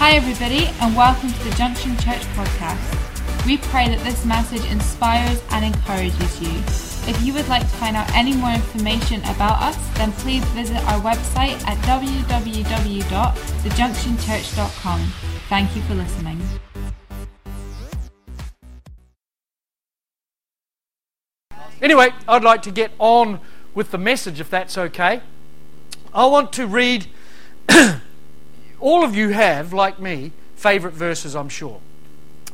Hi, everybody, and welcome to the Junction Church podcast. We pray that this message inspires and encourages you. If you would like to find out any more information about us, then please visit our website at www.thejunctionchurch.com. Thank you for listening. Anyway, I'd like to get on with the message if that's okay. I want to read, all of you have, like me, favourite verses, I'm sure.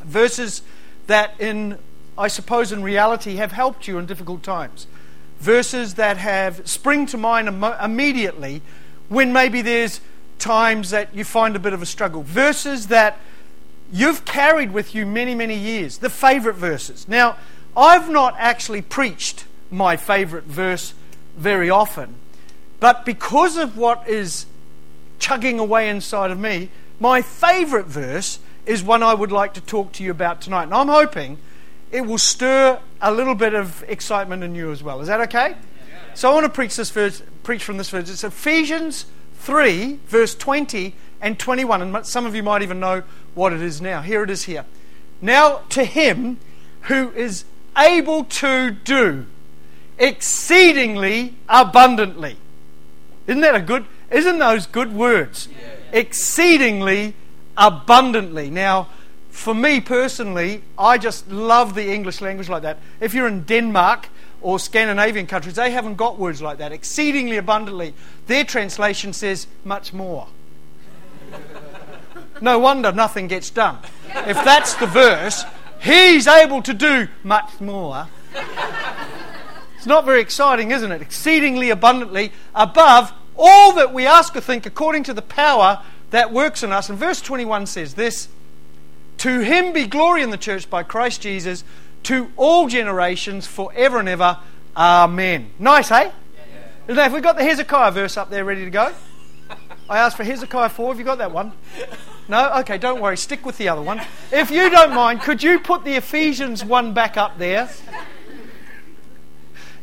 Verses that, in, I suppose, in reality, have helped you in difficult times. Verses that have spring to mind Im- immediately when maybe there's times that you find a bit of a struggle. Verses that you've carried with you many, many years. The favourite verses. Now, I've not actually preached my favourite verse very often, but because of what is chugging away inside of me, my favourite verse is one I would like to talk to you about tonight. And I'm hoping it will stir a little bit of excitement in you as well. Is that okay? So I want to preach this verse, preach from this verse. It's Ephesians 3, verse 20 and 21. And some of you might even know what it is now. Here it is here. Now to him who is able to do exceedingly abundantly. Isn't that a good isn't those good words? Yeah. Exceedingly abundantly. Now, for me personally, I just love the English language like that. If you're in Denmark or Scandinavian countries, they haven't got words like that. Exceedingly abundantly. Their translation says much more. No wonder nothing gets done. If that's the verse, He's able to do much more. It's not very exciting, isn't it? Exceedingly abundantly above all that we ask or think according to the power that works in us. And verse 21 says this To him be glory in the church by Christ Jesus to all generations forever and ever. Amen. Nice, eh? Yeah. Have we got the Hezekiah verse up there ready to go? I asked for Hezekiah 4. Have you got that one? No? Okay, don't worry. Stick with the other one. If you don't mind, could you put the Ephesians one back up there?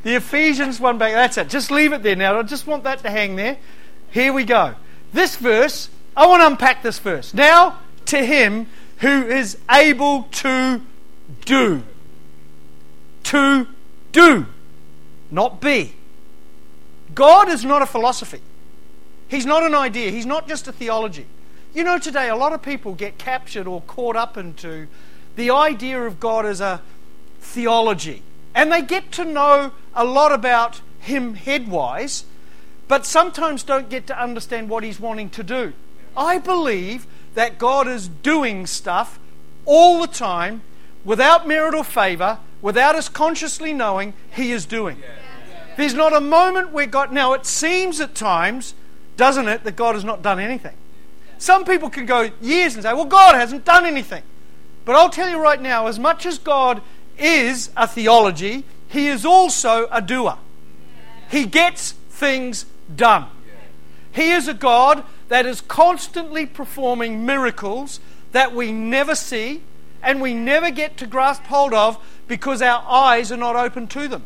The Ephesians one back. That's it. Just leave it there now. I just want that to hang there. Here we go. This verse, I want to unpack this verse. Now, to him who is able to do. To do, not be. God is not a philosophy. He's not an idea. He's not just a theology. You know, today a lot of people get captured or caught up into the idea of God as a theology. And they get to know a lot about Him headwise, but sometimes don't get to understand what He's wanting to do. I believe that God is doing stuff all the time without merit or favor, without us consciously knowing He is doing. There's not a moment where God. Now, it seems at times, doesn't it, that God has not done anything. Some people can go years and say, well, God hasn't done anything. But I'll tell you right now, as much as God is a theology, He is also a doer. He gets things done. He is a God that is constantly performing miracles that we never see and we never get to grasp hold of because our eyes are not open to them.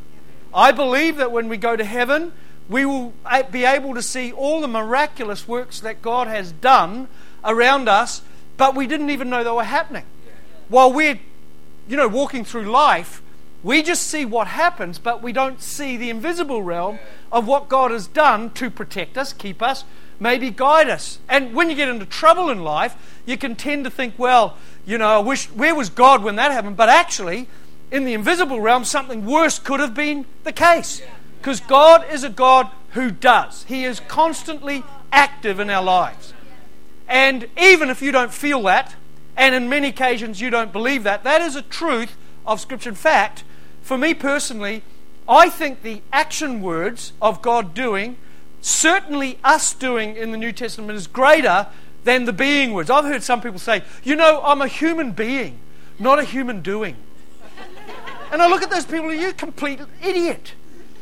I believe that when we go to heaven, we will be able to see all the miraculous works that God has done around us, but we didn't even know they were happening. While we're, you know, walking through life, we just see what happens, but we don't see the invisible realm of what God has done to protect us, keep us, maybe guide us. And when you get into trouble in life, you can tend to think, well, you know, I wish, where was God when that happened? But actually, in the invisible realm, something worse could have been the case. Because God is a God who does, He is constantly active in our lives. And even if you don't feel that, and in many occasions you don't believe that, that is a truth of Scripture. In fact, for me personally, I think the action words of God doing, certainly us doing in the New Testament, is greater than the being words. I've heard some people say, you know, I'm a human being, not a human doing. And I look at those people, you're a complete idiot.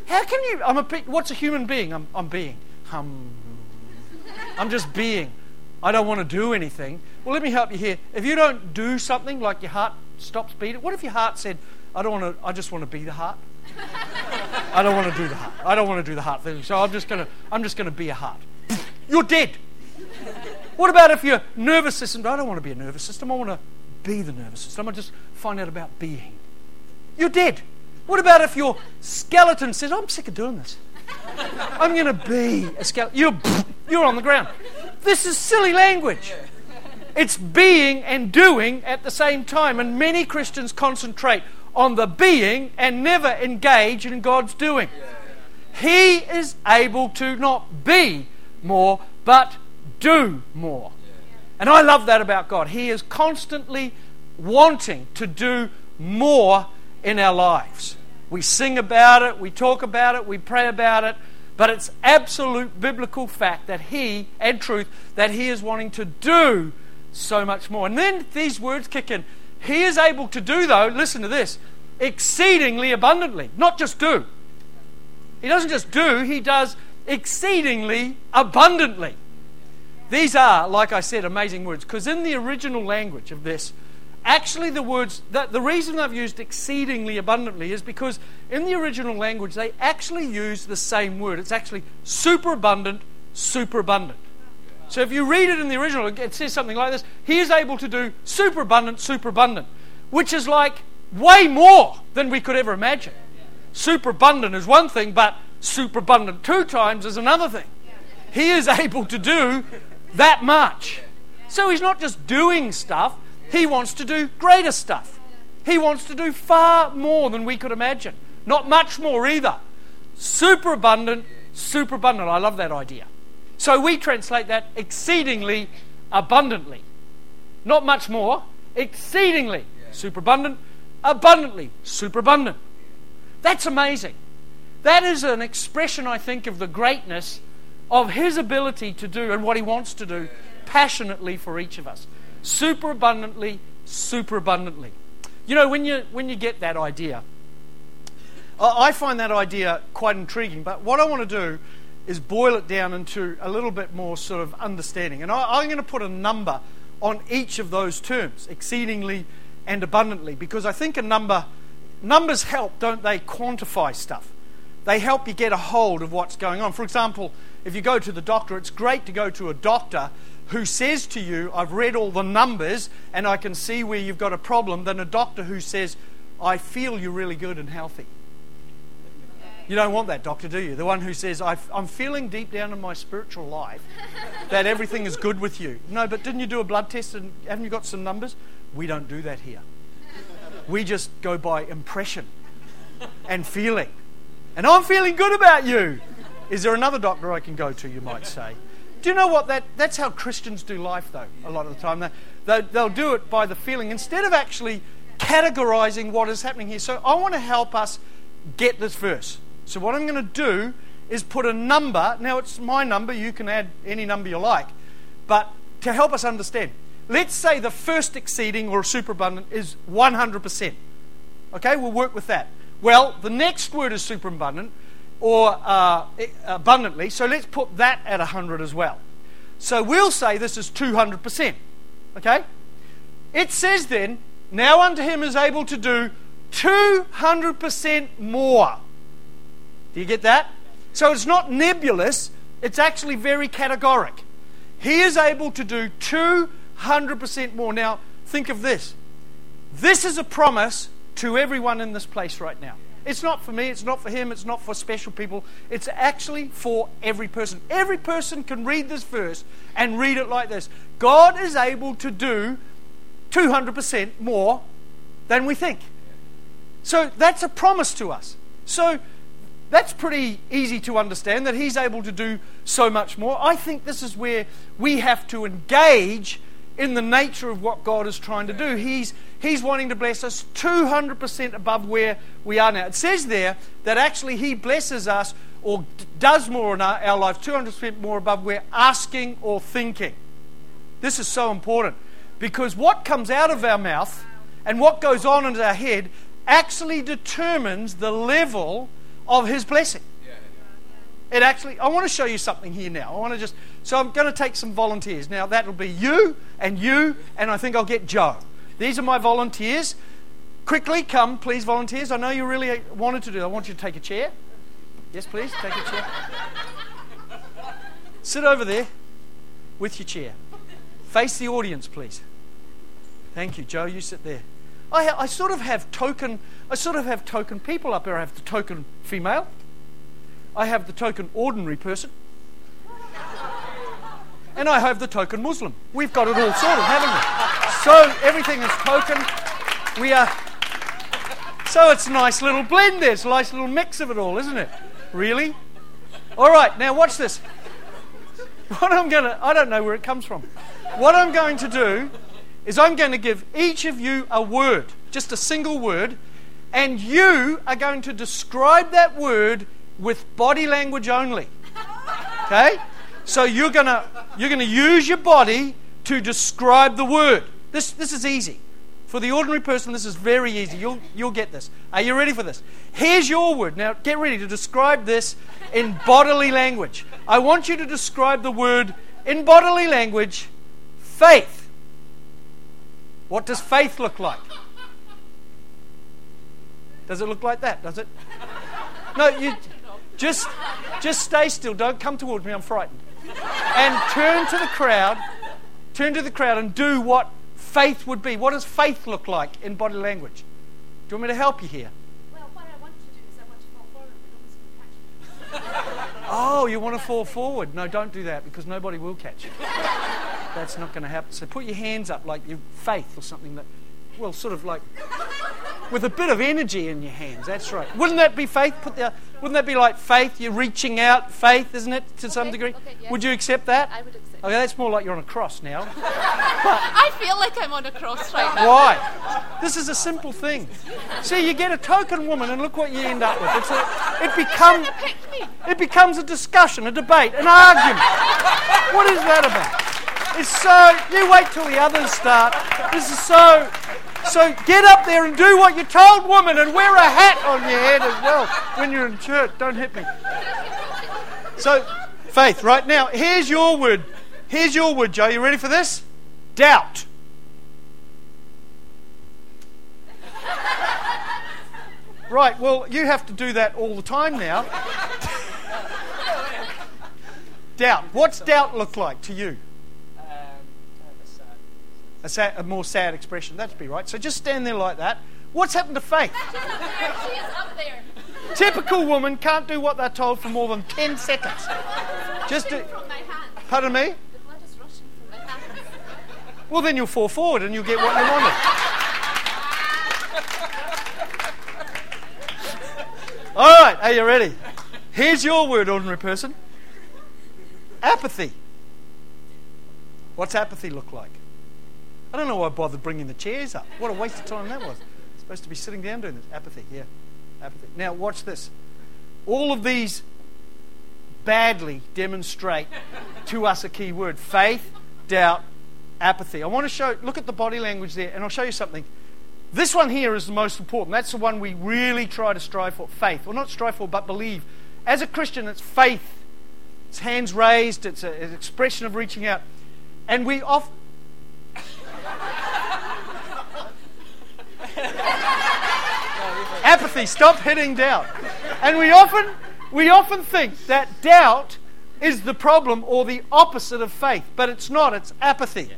How can you? I'm a. What's a human being? I'm, I'm being. Um, I'm just being. I don't want to do anything. Well, let me help you here. If you don't do something like your heart stops beating, what if your heart said, "I don't want to. I just want to be the heart. I don't want to do the heart. I don't want to do the heart thing. So I'm just gonna. I'm just gonna be a heart. You're dead. What about if your nervous system, I don't want to be a nervous system, I want to be the nervous system. I just find out about being. You're dead. What about if your skeleton says, I'm sick of doing this? I'm going to be a skeleton. You're, you're on the ground. This is silly language. It's being and doing at the same time. And many Christians concentrate on the being and never engage in God's doing. He is able to not be more, but do more. And I love that about God. He is constantly wanting to do more in our lives. We sing about it, we talk about it, we pray about it, but it's absolute biblical fact that He, and truth, that He is wanting to do so much more. And then these words kick in. He is able to do, though, listen to this, exceedingly abundantly, not just do. He doesn't just do, He does exceedingly abundantly. These are, like I said, amazing words because in the original language of this, actually the words, that the reason I've used exceedingly abundantly is because in the original language they actually use the same word. It's actually superabundant, superabundant. So if you read it in the original, it says something like this He is able to do superabundant, superabundant, which is like way more than we could ever imagine. Superabundant is one thing, but superabundant two times is another thing. He is able to do that much. So he's not just doing stuff, he wants to do greater stuff. He wants to do far more than we could imagine. Not much more either. Super abundant, super abundant. I love that idea. So we translate that exceedingly abundantly. Not much more, exceedingly super abundant, abundantly super abundant. That's amazing. That is an expression, I think, of the greatness of His ability to do and what He wants to do passionately for each of us. Super abundantly, super abundantly. You know, when you, when you get that idea, I find that idea quite intriguing, but what I want to do is boil it down into a little bit more sort of understanding. And I, I'm going to put a number on each of those terms, exceedingly and abundantly, because I think a number, numbers help, don't they, quantify stuff. They help you get a hold of what's going on. For example, if you go to the doctor, it's great to go to a doctor who says to you, I've read all the numbers and I can see where you've got a problem, than a doctor who says, I feel you're really good and healthy. You don't want that doctor, do you? The one who says, I'm feeling deep down in my spiritual life that everything is good with you. No, but didn't you do a blood test and haven't you got some numbers? We don't do that here. We just go by impression and feeling. And I'm feeling good about you. Is there another doctor I can go to, you might say? Do you know what? That, that's how Christians do life, though, a lot of the time. They, they, they'll do it by the feeling instead of actually categorizing what is happening here. So I want to help us get this verse. So what I'm going to do is put a number. Now, it's my number. You can add any number you like. But to help us understand, let's say the first exceeding or superabundant is 100%. Okay, we'll work with that. Well, the next word is superabundant or uh, abundantly, so let's put that at 100 as well. So we'll say this is 200%. Okay? It says then, now unto him is able to do 200% more. Do you get that? So it's not nebulous, it's actually very categoric. He is able to do 200% more. Now, think of this. This is a promise to everyone in this place right now. It's not for me, it's not for him, it's not for special people. It's actually for every person. Every person can read this verse and read it like this God is able to do 200% more than we think. So that's a promise to us. So that's pretty easy to understand that he's able to do so much more. I think this is where we have to engage in the nature of what God is trying to do. He's, he's wanting to bless us 200% above where we are now. It says there that actually He blesses us or does more in our, our lives, 200% more above where asking or thinking. This is so important because what comes out of our mouth and what goes on in our head actually determines the level of His blessing. It actually, I want to show you something here now. I want to just, so I'm going to take some volunteers. Now, that'll be you and you, and I think I'll get Joe. These are my volunteers. Quickly, come, please, volunteers. I know you really wanted to do I want you to take a chair. Yes, please, take a chair. Sit over there with your chair. Face the audience, please. Thank you, Joe. You sit there. I, ha- I sort of have token. I sort of have token people up here. I have the token female. I have the token ordinary person. And I have the token Muslim. We've got it all sorted, haven't we? So everything is token. We are. So it's a nice little blend there. It's a nice little mix of it all, isn't it? Really? All right, now watch this. What I'm going to, I don't know where it comes from. What I'm going to do is I'm going to give each of you a word, just a single word, and you are going to describe that word with body language only. Okay? So you're going to you're going to use your body to describe the word. This this is easy. For the ordinary person, this is very easy. You'll, you'll get this. Are you ready for this? Here's your word. Now, get ready to describe this in bodily language. I want you to describe the word in bodily language faith. What does faith look like? Does it look like that? Does it? No, you just just stay still. Don't come towards me. I'm frightened. And turn to the crowd. Turn to the crowd and do what faith would be. What does faith look like in body language? Do you want me to help you here? Well, what I want to do is I want to fall forward, but nobody's going to catch me. Oh, you want to fall forward? No, don't do that because nobody will catch you. That's not going to happen. So put your hands up like your faith or something that, well, sort of like with a bit of energy in your hands. That's right. Wouldn't that be faith? Put the, wouldn't that be like faith? You're reaching out, faith, isn't it, to some degree? okay, yes. Would you accept that? I would accept. Okay, that's more like you're on a cross now. but I feel like I'm on a cross right now. Why? This is a simple thing. See, you get a token woman, and look what you end up with. It's a, it becomes it becomes a discussion, a debate, an argument. What is that about? It's so. You wait till the others start. This is so. So get up there and do what you're told, woman, and wear a hat on your head as well when you're in church. Don't hit me. So, faith. Right now, here's your word. Here's your word, Joe. You ready for this? Doubt. Right, well, you have to do that all the time now. doubt. What's doubt look like to you? A, sad, a more sad expression. That'd be right. So just stand there like that. What's happened to faith? She is up there. Typical woman can't do what they're told for more than 10 seconds. Just do, pardon me? The blood is rushing from my hands. Well, then you'll fall forward and you'll get what you wanted. All right, are you ready? Here's your word, ordinary person apathy. What's apathy look like? I don't know why I bothered bringing the chairs up. What a waste of time that was. supposed to be sitting down doing this. Apathy, yeah. Apathy. Now, watch this. All of these badly demonstrate to us a key word faith, doubt, apathy. I want to show, look at the body language there, and I'll show you something. This one here is the most important. That's the one we really try to strive for faith. Well, not strive for, but believe. As a Christian, it's faith. It's hands raised, it's, a, it's an expression of reaching out. And we often. Apathy, stop hitting doubt. And we often, we often think that doubt is the problem or the opposite of faith, but it's not, it's apathy.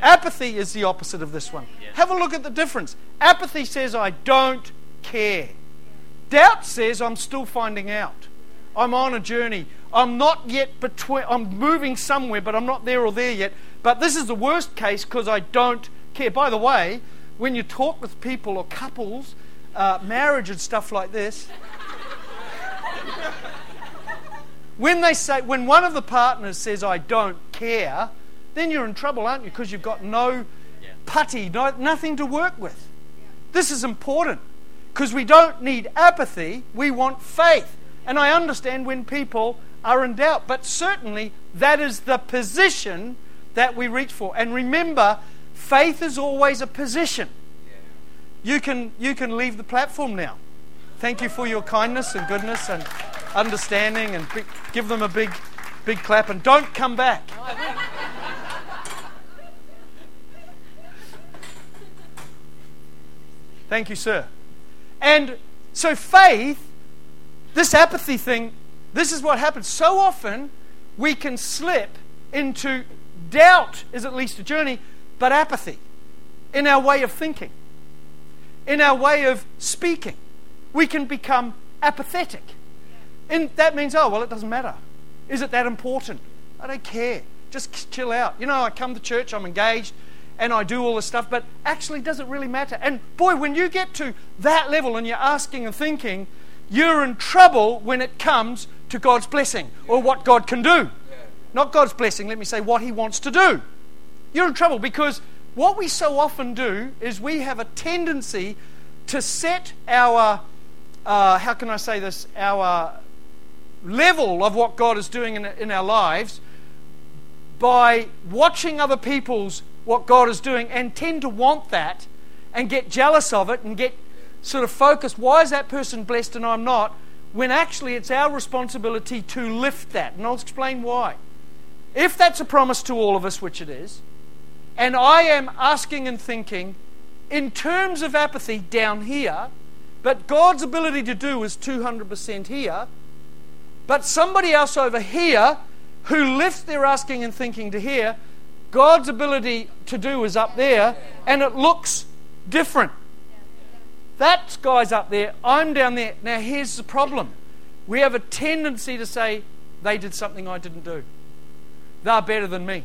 Apathy is the opposite of this one. Have a look at the difference. Apathy says, I don't care. Doubt says, I'm still finding out. I'm on a journey. I'm not yet between, I'm moving somewhere, but I'm not there or there yet. But this is the worst case because I don't care. By the way, when you talk with people or couples, uh, marriage and stuff like this, when they say, when one of the partners says, I don't care, then you're in trouble, aren't you? Because you've got no putty, no, nothing to work with. This is important because we don't need apathy, we want faith. And I understand when people are in doubt, but certainly that is the position that we reach for. And remember, faith is always a position. You can, you can leave the platform now. Thank you for your kindness and goodness and understanding, and big, give them a big, big clap. And don't come back. Thank you, sir. And so, faith, this apathy thing, this is what happens. So often we can slip into doubt is at least a journey, but apathy in our way of thinking, in our way of speaking. We can become apathetic. And that means, oh, well, it doesn't matter. Is it that important? I don't care. Just chill out. You know, I come to church, I'm engaged, and I do all this stuff, but actually, does it really matter? And boy, when you get to that level and you're asking and thinking, you're in trouble when it comes to God's blessing or what God can do. Not God's blessing, let me say, what He wants to do. You're in trouble because what we so often do is we have a tendency to set our, uh, how can I say this, our level of what God is doing in, in our lives by watching other people's what God is doing and tend to want that and get jealous of it and get sort of focused. Why is that person blessed and I'm not? When actually it's our responsibility to lift that. And I'll explain why. If that's a promise to all of us, which it is, and I am asking and thinking in terms of apathy down here, but God's ability to do is 200% here, but somebody else over here who lifts their asking and thinking to here, God's ability to do is up there, and it looks different. That guy's up there, I'm down there. Now, here's the problem we have a tendency to say, they did something I didn't do. They're better than me.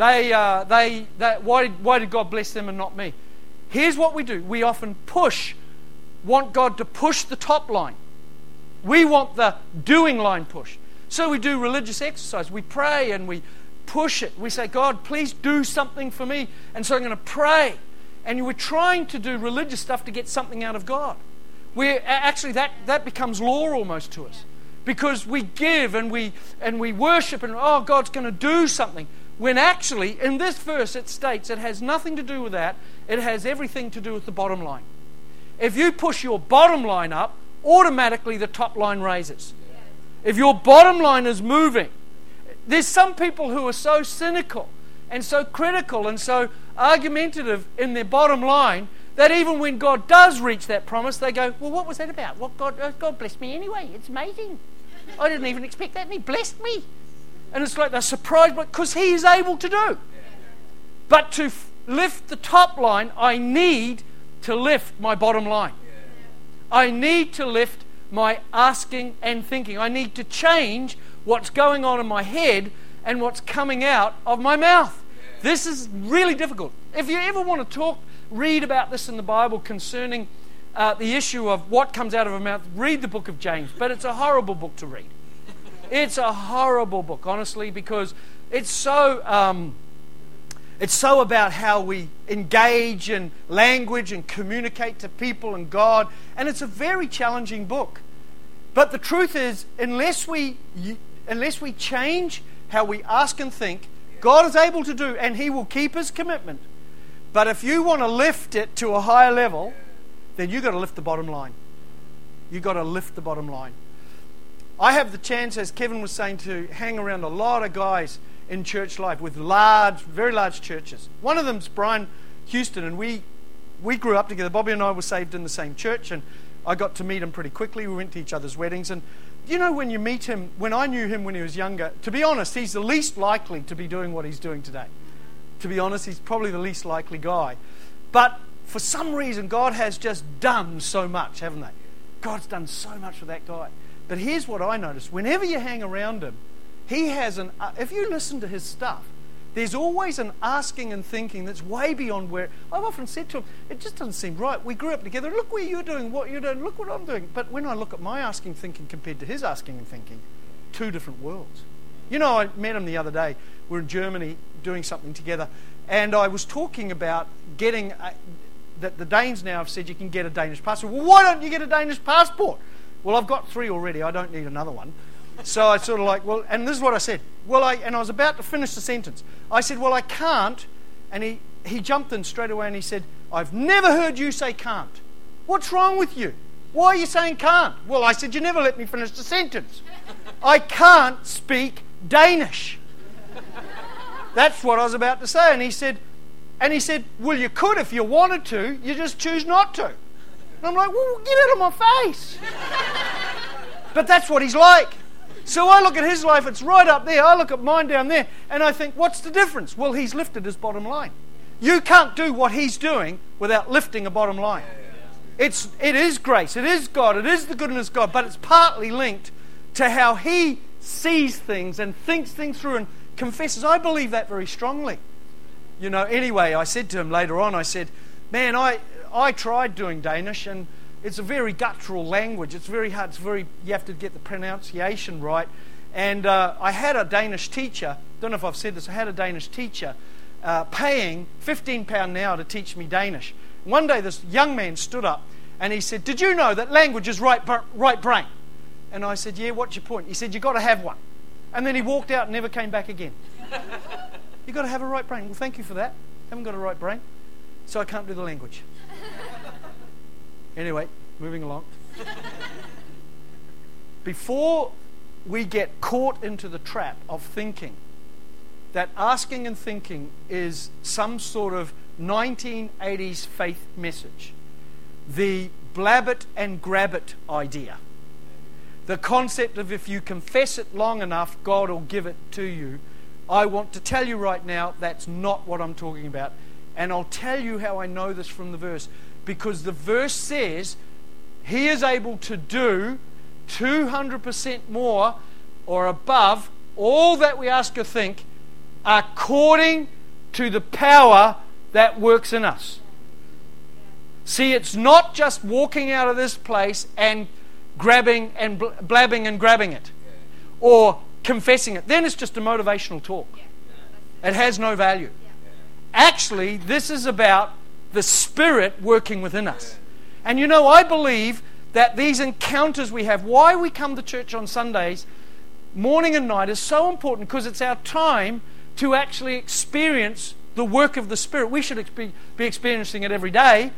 They, uh, they, they, why, did, why did God bless them and not me? Here's what we do we often push, want God to push the top line. We want the doing line push. So we do religious exercise. We pray and we push it. We say, God, please do something for me. And so I'm going to pray. And we're trying to do religious stuff to get something out of God. We're, actually, that, that becomes law almost to us. Because we give and we, and we worship and, oh, God's going to do something. When actually, in this verse, it states it has nothing to do with that, it has everything to do with the bottom line. If you push your bottom line up, automatically the top line raises. If your bottom line is moving, there's some people who are so cynical and so critical and so argumentative in their bottom line that even when God does reach that promise, they go, Well, what was that about? What God, uh, God blessed me anyway. It's amazing. I didn't even expect that, and He blessed me. And it's like they're surprised because He is able to do. But to f- lift the top line, I need to lift my bottom line. I need to lift my asking and thinking. I need to change what's going on in my head and what's coming out of my mouth. This is really difficult. If you ever want to talk, read about this in the Bible concerning uh, the issue of what comes out of a mouth, read the book of James. But it's a horrible book to read. It's a horrible book, honestly, because it's so. Um, it's so about how we engage in language and communicate to people and God. And it's a very challenging book. But the truth is, unless we, unless we change how we ask and think, God is able to do, and He will keep His commitment. But if you want to lift it to a higher level, then you've got to lift the bottom line. You've got to lift the bottom line. I have the chance, as Kevin was saying, to hang around a lot of guys in church life with large, very large churches. One of them's Brian Houston, and we, we grew up together. Bobbie and I were saved in the same church, and I got to meet him pretty quickly. We went to each other's weddings. And you know, when you meet him, when I knew him when he was younger, to be honest, he's the least likely to be doing what he's doing today. To be honest, he's probably the least likely guy. But for some reason, God has just done so much, haven't they? God's done so much for that guy. But here's what I noticed whenever you hang around him, he has an, uh, if you listen to his stuff, there's always an asking and thinking that's way beyond where I've often said to him, it just doesn't seem right. We grew up together. Look where you're doing, what you're doing. Look what I'm doing. But when I look at my asking thinking compared to his asking and thinking, two different worlds. You know, I met him the other day. We're in Germany doing something together, and I was talking about getting a, that the Danes now have said you can get a Danish passport. Well, why don't you get a Danish passport? Well, I've got three already. I don't need another one. So I sort of like, well, and this is what I said. Well, I, and I was about to finish the sentence. I said, well, I can't. And he, he jumped in straight away and he said, I've never heard you say can't. What's wrong with you? Why are you saying can't? Well, I said, you never let me finish the sentence. I can't speak Danish. That's what I was about to say. And he said, and he said, well, you could if you wanted to. You just choose not to. And I'm like, well, get out of my face. but that's what he's like. So I look at his life, it's right up there. I look at mine down there, and I think, what's the difference? Well, he's lifted his bottom line. You can't do what he's doing without lifting a bottom line. It's, it is grace, it is God, it is the goodness of God, but it's partly linked to how he sees things and thinks things through and confesses. I believe that very strongly. You know, anyway, I said to him later on, I said, Man, I, I tried doing Danish and it's a very guttural language. It's very hard. It's very, you have to get the pronunciation right. And uh, I had a Danish teacher, don't know if I've said this, I had a Danish teacher uh, paying £15 an hour to teach me Danish. One day, this young man stood up and he said, Did you know that language is right, right brain? And I said, Yeah, what's your point? He said, You've got to have one. And then he walked out and never came back again. You've got to have a right brain. Well, thank you for that. Haven't got a right brain, so I can't do the language. Anyway, moving along. Before we get caught into the trap of thinking that asking and thinking is some sort of 1980s faith message, the blab it and grab it idea, the concept of if you confess it long enough, God will give it to you. I want to tell you right now that's not what I'm talking about. And I'll tell you how I know this from the verse because the verse says he is able to do 200% more or above all that we ask or think according to the power that works in us. See, it's not just walking out of this place and grabbing and blabbing and grabbing it or confessing it. Then it's just a motivational talk. It has no value. Actually, this is about the Spirit working within us. And you know, I believe that these encounters we have, why we come to church on Sundays, morning and night, is so important because it's our time to actually experience the work of the Spirit. We should be experiencing it every day,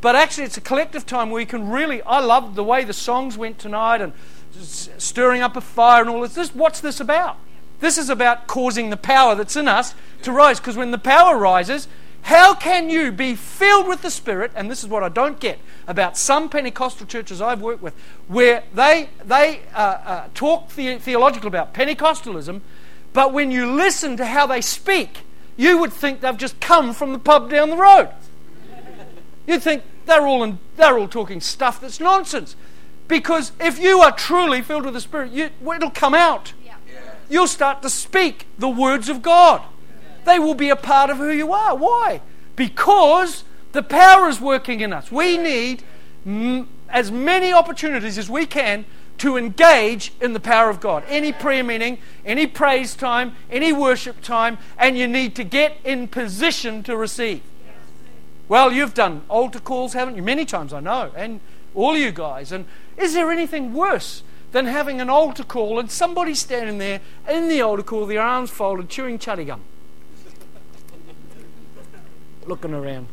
but actually, it's a collective time where we can really. I love the way the songs went tonight and stirring up a fire and all this. this what's this about? This is about causing the power that's in us to rise because when the power rises, how can you be filled with the Spirit? And this is what I don't get about some Pentecostal churches I've worked with, where they, they uh, uh, talk the- theological about Pentecostalism, but when you listen to how they speak, you would think they've just come from the pub down the road. You'd think they're all, in, they're all talking stuff that's nonsense. Because if you are truly filled with the Spirit, you, it'll come out. You'll start to speak the words of God. They will be a part of who you are. Why? Because the power is working in us. We need m- as many opportunities as we can to engage in the power of God. Any prayer meeting, any praise time, any worship time, and you need to get in position to receive. Well, you've done altar calls, haven't you? Many times, I know, and all you guys. And is there anything worse than having an altar call and somebody standing there in the altar call, their arms folded, chewing chuddy gum? Looking around.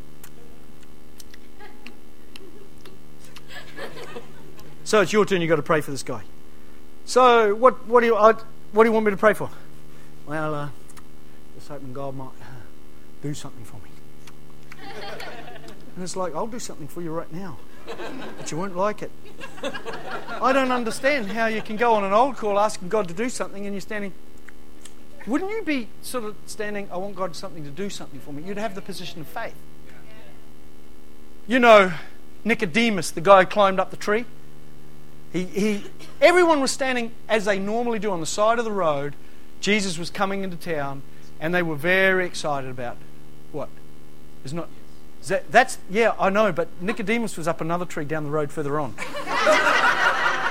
So it's your turn. You've got to pray for this guy. So what? What do you? Uh, what do you want me to pray for? Well, uh, just hoping God might uh, do something for me. And it's like I'll do something for you right now, but you won't like it. I don't understand how you can go on an altar call asking God to do something, and you're standing. Wouldn't you be sort of standing, I want God something to do something for me? You'd have the position of faith. You know, Nicodemus, the guy who climbed up the tree, he, he, everyone was standing as they normally do on the side of the road. Jesus was coming into town, and they were very excited about what is not. That, that's yeah, I know, but Nicodemus was up another tree down the road further on.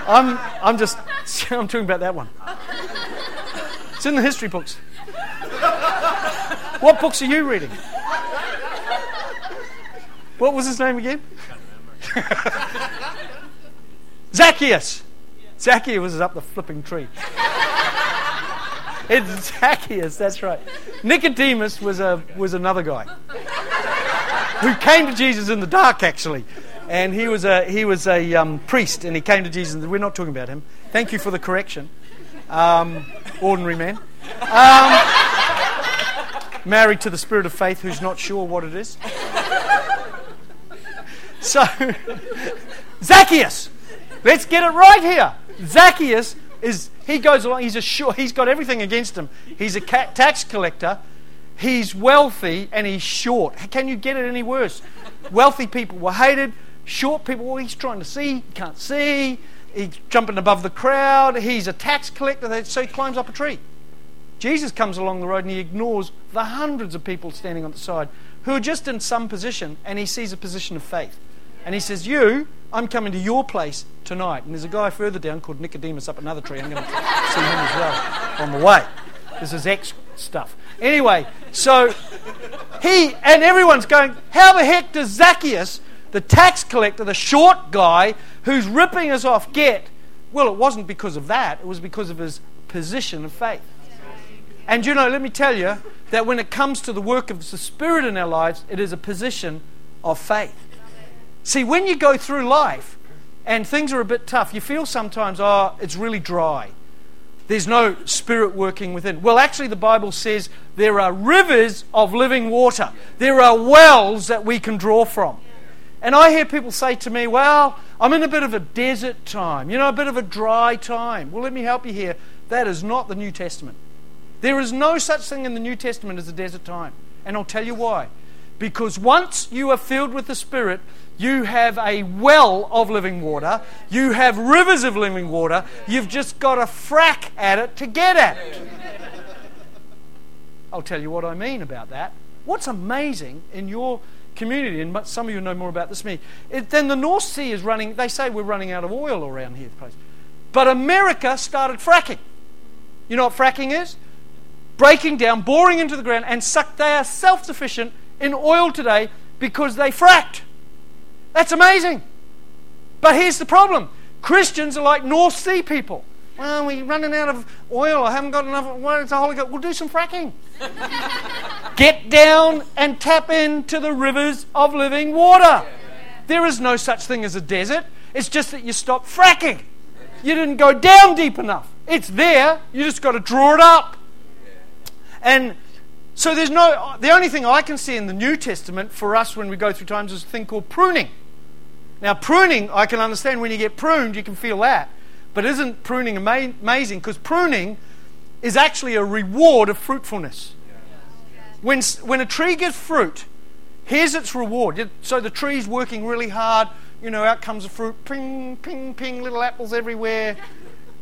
I'm, I'm just, I'm talking about that one. It's in the history books. what books are you reading? What was his name again? Zacchaeus. Zacchaeus was up the flipping tree. it's Zacchaeus, that's right. Nicodemus was, a, was another guy who came to Jesus in the dark, actually. And he was a, he was a um, priest, and he came to Jesus. We're not talking about him. Thank you for the correction. Um, ordinary man. Um, married to the spirit of faith who's not sure what it is. So, Zacchaeus, let's get it right here. Zacchaeus is He goes along, he's a sure, he's got everything against him. He's a tax collector, he's wealthy, and he's short. Can you get it any worse? Wealthy people were hated, short people, well, he's trying to see, can't see, he's jumping above the crowd, he's a tax collector, so he climbs up a tree. Jesus comes along the road and he ignores the hundreds of people standing on the side who are just in some position, and he sees a position of faith. And he says, You, I'm coming to your place tonight. And there's a guy further down called Nicodemus up another tree. I'm going to see him as well on the way. This is X stuff. Anyway, so he, and everyone's going, How the heck does Zacchaeus, the tax collector, the short guy who's ripping us off, get? Well, it wasn't because of that, it was because of his position of faith. And you know, let me tell you that when it comes to the work of the Spirit in our lives, it is a position of faith. See, when you go through life and things are a bit tough, you feel sometimes, oh, it's really dry. There's no spirit working within. Well, actually, the Bible says there are rivers of living water, there are wells that we can draw from. And I hear people say to me, Well, I'm in a bit of a desert time, you know, a bit of a dry time. Well, let me help you here. That is not the New Testament. There is no such thing in the New Testament as a desert time. And I'll tell you why. Because once you are filled with the Spirit, you have a well of living water, you have rivers of living water, you've just got to frack at it to get at it. I'll tell you what I mean about that. What's amazing in your community, and some of you know more about this than me, it, then the North Sea is running, they say we're running out of oil around here. But America started fracking. You know what fracking is? breaking down, boring into the ground, and suck. They are self sufficient in oil today because they fracked. That's amazing. But here's the problem Christians are like North Sea people. Well, we're running out of oil. I haven't got enough. Well, it's a Holy Ghost. We'll do some fracking. Get down and tap into the rivers of living water. There is no such thing as a desert. It's just that you stop fracking. You didn't go down deep enough. It's there. You just got to draw it up. And so there's no, the only thing I can see in the New Testament for us when we go through times is a thing called pruning. Now, pruning, I can understand when you get pruned, you can feel that. But isn't pruning ama- amazing? Because pruning is actually a reward of fruitfulness. When, when a tree gives fruit, here's its reward. So the tree's working really hard, you know, out comes the fruit, ping, ping, ping, little apples everywhere.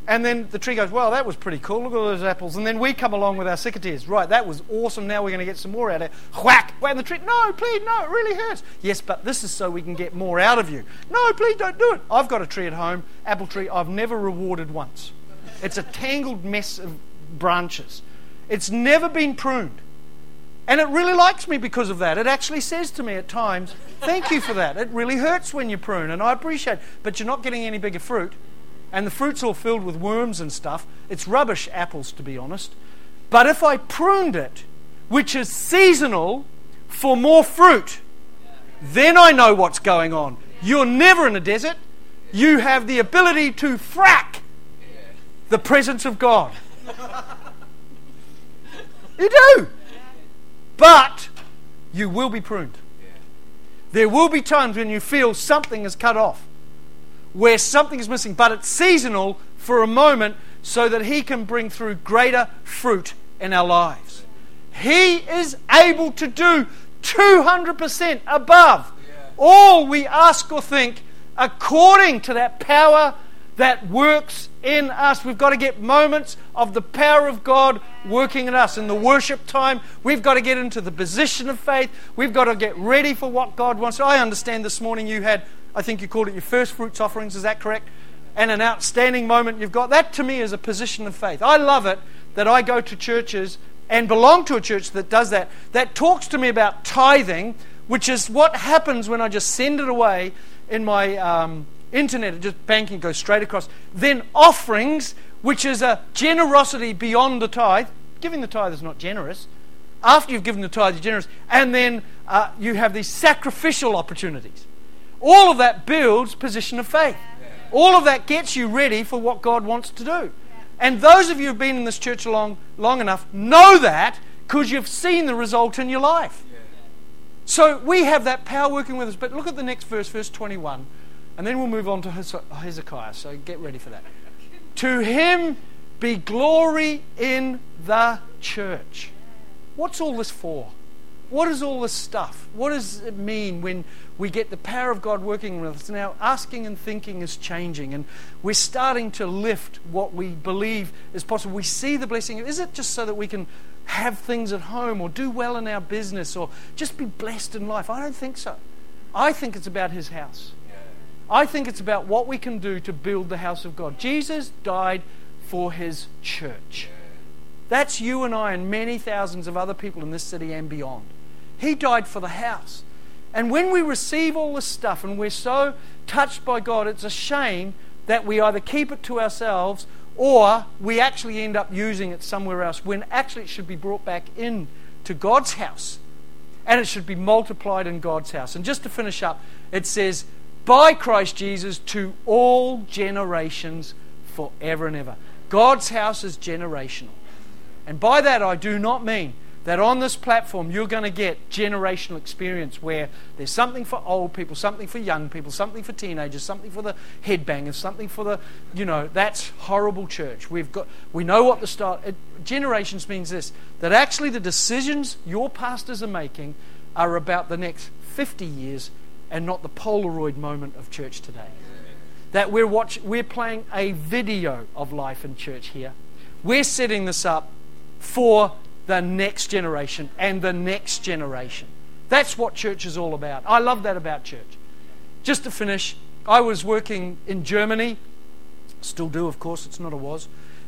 And then the tree goes, Well, that was pretty cool. Look at those apples. And then we come along with our secateurs. Right, that was awesome. Now we're going to get some more out of it. Whack! And the tree, No, please, no, it really hurts. Yes, but this is so we can get more out of you. No, please don't do it. I've got a tree at home, apple tree, I've never rewarded once. It's a tangled mess of branches. It's never been pruned. And it really likes me because of that. It actually says to me at times, Thank you for that. It really hurts when you prune, and I appreciate it. But you're not getting any bigger fruit and the fruit's all filled with worms and stuff. It's rubbish apples, to be honest. But if I pruned it, which is seasonal, for more fruit, then I know what's going on. You're never in a desert. You have the ability to frack the presence of God. You do. But you will be pruned. There will be times when you feel something is cut off where something is missing, but it's seasonal for a moment so that He can bring through greater fruit in our lives. He is able to do 200% above all we ask or think according to that power that works in us. We've got to get moments of the power of God working in us. In the worship time, we've got to get into the position of faith. We've got to get ready for what God wants. I understand this morning you had I think you called it your first fruits offerings, is that correct? And an outstanding moment you've got. That to me is a position of faith. I love it that I go to churches and belong to a church that does that, that talks to me about tithing, which is what happens when I just send it away in my um, internet, it just banking goes straight across. Then offerings, which is a generosity beyond the tithe. Giving the tithe is not generous. After you've given the tithe, you're generous. And then uh, you have these sacrificial opportunities. All of that builds position of faith. All of that gets you ready for what God wants to do. And those of you who've been in this church long, long enough know that because you've seen the result in your life. So we have that power working with us. But look at the next verse, verse 21. And then we'll move on to Hezekiah. So get ready for that. To him be glory in the church. What's all this for? What is all this stuff? What does it mean when we get the power of God working with us? Now, asking and thinking is changing, and we're starting to lift what we believe is possible. We see the blessing. Is it just so that we can have things at home or do well in our business or just be blessed in life? I don't think so. I think it's about His house. I think it's about what we can do to build the house of God. Jesus died for His church. That's you and I and many thousands of other people in this city and beyond. He died for the house. And when we receive all this stuff and we're so touched by God, it's a shame that we either keep it to ourselves or we actually end up using it somewhere else when actually it should be brought back in to God's house and it should be multiplied in God's house. And just to finish up, it says, by Christ Jesus to all generations forever and ever. God's house is generational. And by that, I do not mean that on this platform you're going to get generational experience where there's something for old people, something for young people, something for teenagers, something for the headbangers, something for the, you know, that's horrible church. We've got, we know what the start. It, generations means this that actually the decisions your pastors are making are about the next 50 years and not the Polaroid moment of church today. That we're, watch, we're playing a video of life in church here. We're setting this up for the next generation and the next generation. That's what church is all about. I love that about church. Just to finish, I was working in Germany, still do, of course, it's not a was,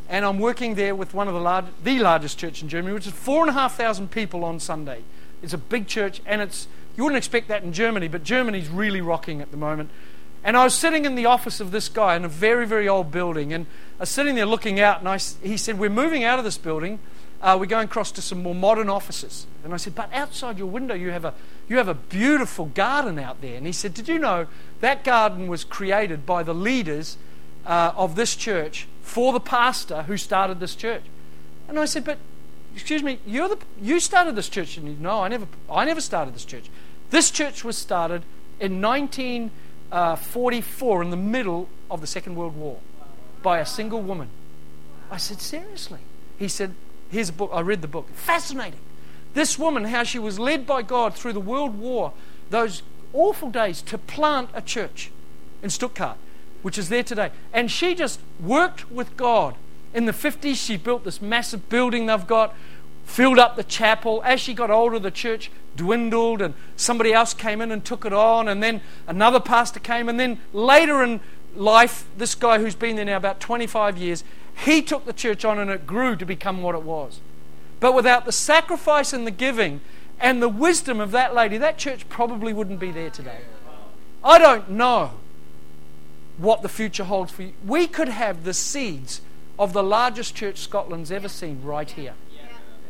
and I'm working there with one of the large, the largest church in Germany, which is four and a half thousand people on Sunday. It's a big church, and it's you wouldn't expect that in Germany, but Germany's really rocking at the moment. And I was sitting in the office of this guy in a very, very old building, and I was sitting there looking out, and I, he said, "We're moving out of this building." Uh, we're going across to some more modern offices. And I said, but outside your window, you have, a, you have a beautiful garden out there. And he said, did you know that garden was created by the leaders uh, of this church for the pastor who started this church? And I said, but excuse me, you're the, you started this church. And he said, no, I never, I never started this church. This church was started in 1944 in the middle of the Second World War by a single woman. I said, seriously? He said, Here's a book. I read the book. Fascinating. This woman, how she was led by God through the World War, those awful days, to plant a church in Stuttgart, which is there today. And she just worked with God. In the 50s, she built this massive building they've got, filled up the chapel. As she got older, the church dwindled, and somebody else came in and took it on, and then another pastor came, and then later in life, this guy who's been there now about 25 years, he took the church on and it grew to become what it was. But without the sacrifice and the giving and the wisdom of that lady, that church probably wouldn't be there today. I don't know what the future holds for you. We could have the seeds of the largest church Scotland's ever seen right here.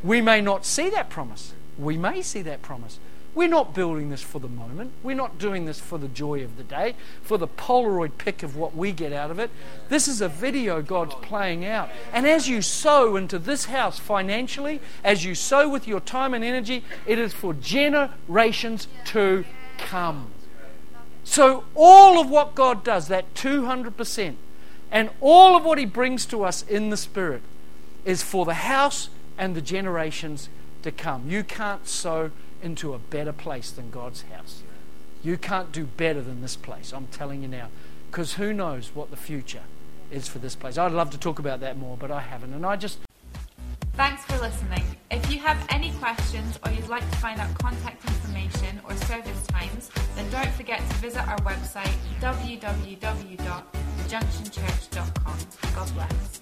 We may not see that promise. We may see that promise. We're not building this for the moment. We're not doing this for the joy of the day, for the Polaroid pic of what we get out of it. This is a video God's playing out. And as you sow into this house financially, as you sow with your time and energy, it is for generations to come. So, all of what God does, that 200%, and all of what He brings to us in the Spirit, is for the house and the generations to come. You can't sow into a better place than God's house. You can't do better than this place, I'm telling you now. Because who knows what the future is for this place. I'd love to talk about that more, but I haven't. And I just. Thanks for listening. If you have any questions or you'd like to find out contact information or service times, then don't forget to visit our website www.thejunctionchurch.com. God bless.